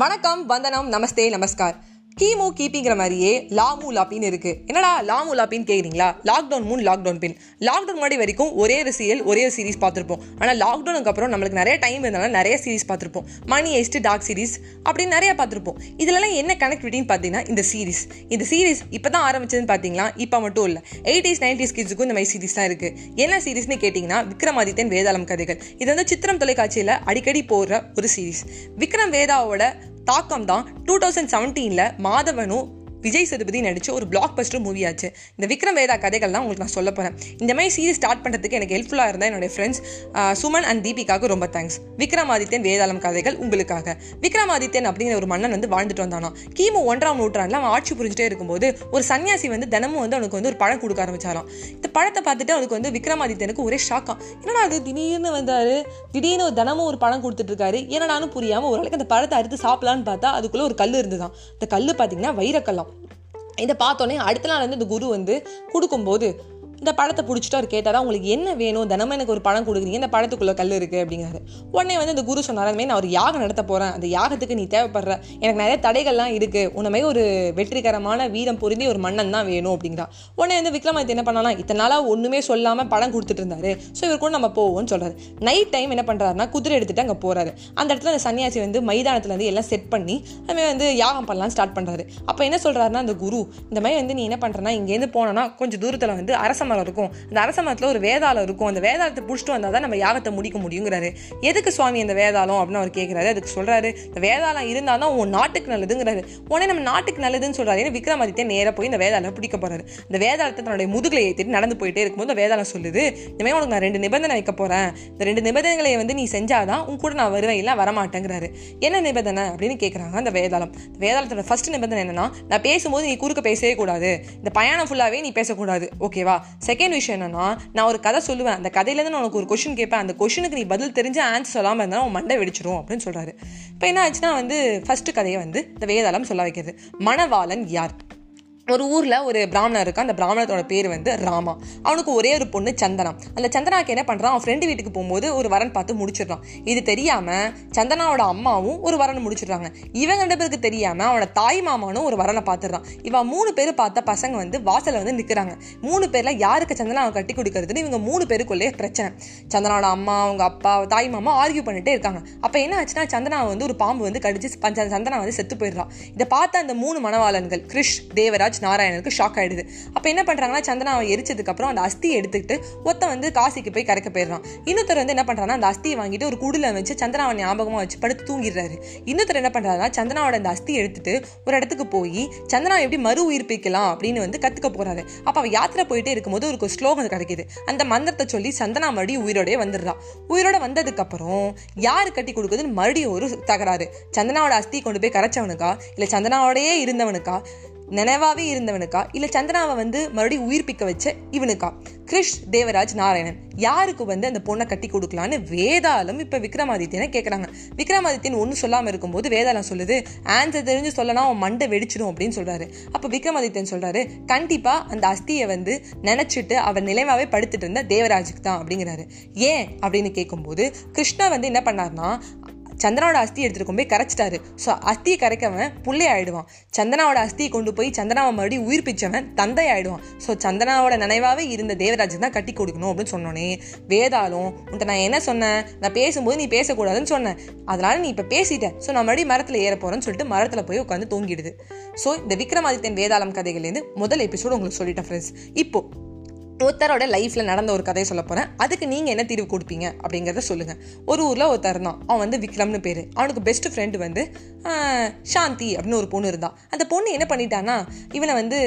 வணக்கம் வந்தனம் நமஸ்தே நமஸ்கார். கீமு கீப்பிங்கிற மாதிரியே லாமு லாப்பின்னு இருக்கு. என்னடா லாமு லாப்பின்னு கேக்குறீங்களா? லாக்டவுன் முன் லாக்டவுன் பின் லாக்டவுன் முன்னாடி வரைக்கும் ஒரே ஒரு சீரியல் ஒரே ஒரு சீரிஸ் பார்த்துருப்போம். ஆனால் லாக்டவுனுக்கு அப்புறம் நம்மளுக்கு நிறைய டைம் இருந்தாலும் நிறைய சீரிஸ் பார்த்துருப்போம். மணி எஸ்ட் டாக் சீரிஸ் அப்படின்னு நிறைய பார்த்துருப்போம். இதுலலாம் என்ன கனெக்டிவிட்டின்னு பார்த்தீங்கன்னா இந்த சீரிஸ் இந்த சீரிஸ் இப்போ தான் ஆரம்பிச்சதுன்னு பார்த்தீங்களா? இப்போ மட்டும் இல்லை. எயிட்டிஸ் நைன்டிஸ் கிட்ஸுக்கும் இந்த மாதிரி சீரிஸ் தான் இருக்கு. என்ன சீரிஸ்னு கேட்டிங்கன்னா விக்ரமாதித்யன் வேதாளம் கதைகள். இது வந்து சித்திரம் தொலைக்காட்சியில் அடிக்கடி போடுற ஒரு சீரிஸ் விக்ரம் வேதாவோட தாக்கம் தான் டூ தௌசண்ட் செவன்டீனில் மாதவனும் விஜய் சேதுபதி நடித்த ஒரு பிளாக் பஸ்டர் மூவி ஆச்சு. இந்த விக்ரம் வேதா கதைகள் தான் உங்களுக்கு நான் சொல்ல போகிறேன் இந்த மாதிரி சீரிஸ் ஸ்டார்ட் பண்ணுறதுக்கு எனக்கு ஹெல்ப்ஃபுல்லாக இருந்தால் என்னுடைய ஃப்ரெண்ட்ஸ் சுமன் அண்ட் தீபிகாவுக்கு ரொம்ப தேங்க்ஸ் விக்ரமாதித்யன் வேதாளம் கதைகள் உங்களுக்காக. விக்ரமாதித்யன் அப்படிங்கிற ஒரு மன்னன் வந்து வாழ்ந்துட்டு வந்தானோ கிமு ஒன்றாம் நூற்றாண்டில் அவன் ஆட்சி புரிஞ்சுட்டே இருக்கும்போது ஒரு சன்னியாசி வந்து தினமும் வந்து அவனுக்கு வந்து ஒரு பழம் கொடுக்க ஆரம்பிச்சாராம். இந்த பழத்தை பார்த்துட்டு அவனுக்கு வந்து விக்ரமாதித்யனுக்கு ஒரே ஷாக்காம் என்னடா அது திடீர்னு வந்தார்? திடீர்னு ஒரு தினமும் ஒரு பழம் கொடுத்துட்டு இருக்காரு. என்னடான்னு புரியாமல் ஒரு நாளைக்கு அந்த பழத்தை அறுத்து சாப்பிடலான்னு பார்த்தா அதுக்குள்ளே ஒரு கல் இருந்துதான் அந்த கல் பார்த்தீங்கன்னா வைரக்கல்லாம். இதை பார்த்தோன்னே அடுத்த நாள் வந்து இந்த குரு வந்து கொடுக்கும்போது இந்த பழத்தை பிடிச்சிட்டு அவர் கேட்டாரா உங்களுக்கு என்ன வேணும்? தினமும் எனக்கு ஒரு பழம் கொடுக்குறீங்க இந்த படத்துக்குள்ளே கல் இருக்குது அப்படிங்கிறாரு. உடனே வந்து இந்த குரு சொன்னார் அதுமாரி நான் ஒரு யாகம் நடத்த போகிறேன் அந்த யாகத்துக்கு நீ தேவைப்படுற. எனக்கு நிறைய தடைகள்லாம் இருக்குது உன்னமே ஒரு வெற்றிகரமான வீரம் பொருந்தி ஒரு மன்னன் தான் வேணும் அப்படிங்கிறா உடனே வந்து விக்ரமாதித்ய என்ன பண்ணலாம் இத்தனை நாளாக ஒன்றுமே சொல்லாமல் பழம் கொடுத்துட்டு இருந்தாரு. ஸோ இவர் கூட நம்ம போவோம்னு சொல்கிறாரு நைட் டைம் என்ன பண்ணுறாருனா குதிரை எடுத்துகிட்டு அங்கே போகிறாரு அந்த இடத்துல அந்த சன்னியாசி வந்து மைதானத்தில் வந்து எல்லாம் செட் பண்ணி அதுமாதிரி வந்து யாகம் பண்ணலாம் ஸ்டார்ட் பண்ணுறாரு அப்போ என்ன சொல்கிறாருன்னா அந்த குரு இந்த மாதிரி வந்து நீ என்ன பண்ணுறனா இங்கேருந்து போனோன்னா கொஞ்சம் தூரத்தில் வந்து அரச மரம் இருக்கும். அந்த அரச மரத்தில் ஒரு வேதாளம் இருக்கும். அந்த வேதாளத்தை பிடிச்சிட்டு வந்தால் தான் நம்ம யாகத்தை முடிக்க முடியுங்கிறாரு. எதுக்கு சுவாமி அந்த வேதாளம் அப்படின்னு அவர் கேட்குறாரு அதுக்கு சொல்கிறாரு இந்த வேதாளம் இருந்தால் தான் உன் நாட்டுக்கு நல்லதுங்கிறாரு. உடனே நம்ம நாட்டுக்கு நல்லதுன்னு சொல்கிறாரு ஏன்னா விக்ரமாதித்யன் நேராக போய் இந்த வேதாளம் பிடிக்க போகிறாரு இந்த வேதாளத்தை தன்னுடைய முதுகில் ஏற்றிட்டு நடந்து போயிட்டே இருக்கும்போது இந்த வேதாளம் சொல்லுது இந்த உனக்கு நான் ரெண்டு நிபந்தனை வைக்க போகிறேன் இந்த ரெண்டு நிபந்தனைகளை வந்து நீ செஞ்சாதான் உன் கூட நான் வருவேன் இல்லை வரமாட்டேங்கிறாரு. என்ன நிபந்தனை அப்படின்னு கேட்குறாங்க அந்த வேதாளம். வேதாளத்தோட ஃபர்ஸ்ட் நிபந்தனை என்னன்னா நான் பேசும்போது நீ குறுக்க பேசவே கூடாது. இந்த பயணம் ஃபுல்லாகவே நீ பேசக்கூடாது. ஓகேவா செகண்ட் விஷயம் என்னன்னா நான் ஒரு கதை சொல்லுவேன். அந்த கதையிலேருந்து நான் உனக்கு ஒரு கொஷின் கேட்பேன். அந்த கொஷனுக்கு நீ பதில் தெரிஞ்சு ஆன்சர் சொல்லாமல் இருந்தால் உன் மண்டை வெடிச்சிரும் அப்படின்னு சொல்கிறாரு இப்போ என்ன ஆச்சுன்னா வந்து ஃபஸ்ட்டு கதையை வந்து இந்த வேதாளம் சொல்ல வைக்கிறது. மணவாளன் யார்? ஒரு ஊரில் ஒரு பிராமணர் இருக்கா அந்த பிராமணத்தோட பேர் வந்து ராமா. அவனுக்கு ஒரே ஒரு பொண்ணு சந்தனா. அந்த சந்தனாக்கு என்ன பண்ணுறான் அவன் ஃப்ரெண்டு வீட்டுக்கு போகும்போது ஒரு வரன் பார்த்து முடிச்சிடுறான். இது தெரியாமல் சந்தனாவோட அம்மாவும் ஒரு வரனை முடிச்சிடுறாங்க. இவங்க ரெண்டு பேருக்கு தெரியாமல் அவனோட தாய் மாமானும் ஒரு வரனை பார்த்துடுறான். இவன் மூணு பேர் பார்த்த பசங்க வந்து வாசலில் வந்து நிற்கிறாங்க மூணு பேரில் யாருக்கு சந்தனா அவன் கட்டி கொடுக்கறதுன்னு இவங்க மூணு பேருக்குள்ளே பிரச்சனை. சந்தனாவோட அம்மா அவங்க அப்பா தாய் மாமா ஆர்கியூ பண்ணிட்டே இருக்காங்க. அப்போ என்ன ஆச்சுன்னா சந்தனா வந்து ஒரு பாம்பு வந்து கடிச்சு சந்தனா வந்து செத்து போயிடுறான். இதை பார்த்த அந்த மூணு மணவாளன்கள் கிருஷ் தேவராஜ் நாராயணனுக்கு ஷாக் ஆயிடுது. அப்போ என்ன பண்ணுறாங்கன்னா சந்தனாவை எரிச்சதுக்கு அப்புறம் அந்த அஸ்தியை எடுத்துக்கிட்டு ஒத்த வந்து காசிக்கு போய் கரைக்க போயிடுறான். இன்னொருத்தர் வந்து என்ன பண்ணுறான்னா அந்த அஸ்தியை வாங்கிட்டு ஒரு குடில வச்சு சந்தனாவை ஞாபகமாக வச்சு படுத்து தூங்கிடுறாரு. இன்னொருத்தர் என்ன பண்ணுறாருன்னா சந்தனாவோட அந்த அஸ்தியை எடுத்துட்டு ஒரு இடத்துக்கு போய் சந்தனா எப்படி மறு உயிர்ப்பிக்கலாம் அப்படின்னு வந்து கற்றுக்க போகிறாரு அப்போ அவள் யாத்திரை போயிட்டே இருக்கும்போது ஒரு ஸ்லோகம் கிடைக்கிது. அந்த மந்திரத்தை சொல்லி சந்தனா மறுபடியும் உயிரோடய வந்துடுறான். உயிரோட வந்ததுக்கப்புறம் யார் கட்டி கொடுக்குதுன்னு மறுபடியும் ஒரு தகராறு. சந்தனாவோட அஸ்தி கொண்டு போய் கரைச்சவனுக்கா? இல்லை சந்தனாவோடையே இருந்தவனுக்கா? நினைவாவே இருந்தவனுக்கா? இல்ல சந்தனாவை வந்து மறுபடியும் உயிர்ப்பிக்க வச்ச இவனுக்கா? கிருஷ் தேவராஜ் நாராயணன் யாருக்கு வந்து அந்த பொண்ணை கட்டி கொடுக்கலான்னு வேதாளம் இப்ப விக்ரமாதித்யனை கேட்கறாங்க விக்ரமாதித்யன் ஒன்றும் சொல்லாம இருக்கும்போது வேதாளம் சொல்லுது ஆன்சர் தெரிஞ்சு சொல்லனா அவன் மண்டை வெடிச்சிடும் அப்படின்னு சொல்றாரு. அப்ப விக்ரமாதித்யன் சொல்றாரு கண்டிப்பா அந்த அஸ்தியை வந்து நினைச்சிட்டு அவர் நிலைவாவே படுத்துட்டு இருந்த தேவராஜுக்கு தான் அப்படிங்கிறாரு. ஏன்? அப்படின்னு கேட்கும்போது கிருஷ்ணா வந்து என்ன பண்ணார்னா சந்தனாவோட அஸ்தி எடுத்துட்டு போய் கரைச்சிட்டாரு. ஸோ அஸ்தியை கரைக்கவன் புள்ளை ஆயிடுவான் சந்தனாவோட அஸ்தியை கொண்டு போய் சந்தனாவை மறுபடியும் உயிர்ப்பிச்சவன் தந்தை ஆயிடுவான் ஸோ சந்தனாவோட நினைவாகவே இருந்த தேவராஜன் தான் கட்டி கொடுக்கணும் அப்படின்னு சொன்னோன்னே வேதாலும் உன்ட்ட நான் என்ன சொன்னேன்? நான் பேசும்போது நீ பேசக்கூடாதுன்னு சொன்னேன். அதனால நீ இப்போ பேசிட்ட. ஸோ நான் மறுபடியும் மரத்தில் ஏற போகிறேன்னு சொல்லிட்டு மரத்தில் போய் உட்காந்து தூங்கிடுது. ஸோ இந்த விக்ரமாதித்யன் வேதாளம் கதைகள்லேருந்து முதல் எபிசோடு உங்களுக்கு சொல்லிட்டேன் ஃப்ரெண்ட்ஸ் இப்போ ஒருத்தரோட லைஃப்பில் நடந்த ஒரு கதையை சொல்ல போகிறேன் அதுக்கு நீங்கள் என்ன தீர்வு கொடுப்பீங்க அப்படிங்கிறத சொல்லுங்கள் ஒரு ஊரில் ஒருத்தர் தான் அவன் வந்து விக்ரம்னு பேர். அவனுக்கு பெஸ்ட் ஃப்ரெண்டு வந்து சாந்தி அப்படின்னு ஒரு பொண்ணு இருந்தான் அந்த பொண்ணு என்ன பண்ணிட்டான்னா இவனை வந்து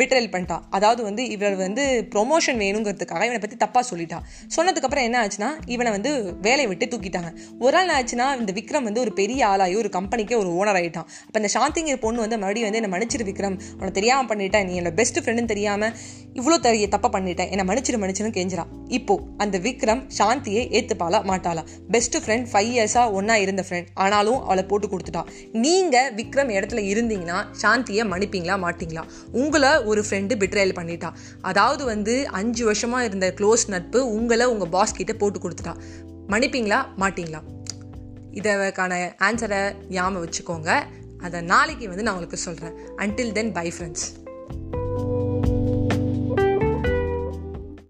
பிட்ரல் பண்ணிட்டான். அதாவது வந்து இவர் வந்து ப்ரொமோஷன் வேணுங்கிறதுக்காக இவனை பற்றி தப்பாக சொல்லிட்டான் சொன்னதுக்கப்புறம் என்ன ஆச்சுன்னா இவனை வந்து வேலையை விட்டு தூக்கிட்டாங்க. ஒரு நாள் ஆச்சுன்னா இந்த விக்ரம் வந்து ஒரு பெரிய ஆளாகி ஒரு கம்பெனிக்கே ஒரு ஓனர் ஆகிட்டான் அப்போ இந்த சாந்திங்கிற பொண்ணு வந்து மறுபடியும் வந்து என்னை மன்னிச்சிரு விக்ரம். உனக்கு தெரியாமல் பண்ணிட்டேன். நீ என்னோட பெஸ்ட் ஃப்ரெண்டுன்னு தெரியாமல் இவ்வளோ தெரிய தப்பாக பண்ணிட்டேன் என்ன மன்னிச்சிரு மன்னிச்சிரு கெஞ்சிறான் இப்போ அந்த விக்ரம் சாந்தியை ஏத்துப்பாளா மாட்டாளா? பெஸ்ட் ஃப்ரெண்ட் ஃபைவ் இயர்ஸா ஒன்னா இருந்த ஃப்ரெண்ட் ஆனாலும் அவளை போட்டு கொடுத்துட்டான் நீங்க விக்ரம் இடத்துல இருந்தீங்கன்னா சாந்தியை மன்னிப்பீங்களா மாட்டீங்களா? உங்களை ஒரு ஃப்ரெண்டு பிட்ரேல் பண்ணிட்டா. அதாவது வந்து அஞ்சு வருஷமா இருந்த க்ளோஸ் நட்பு உங்களை உங்க பாஸ் கிட்ட போட்டு கொடுத்துட்டா. மன்னிப்பீங்களா மாட்டீங்களா? இதற்கான ஆன்சரை ஞாபகம் வச்சுக்கோங்க. அதை நாளைக்கு வந்து நான் உங்களுக்கு சொல்கிறேன் அன்டில் தென் பை ஃப்ரெண்ட்ஸ்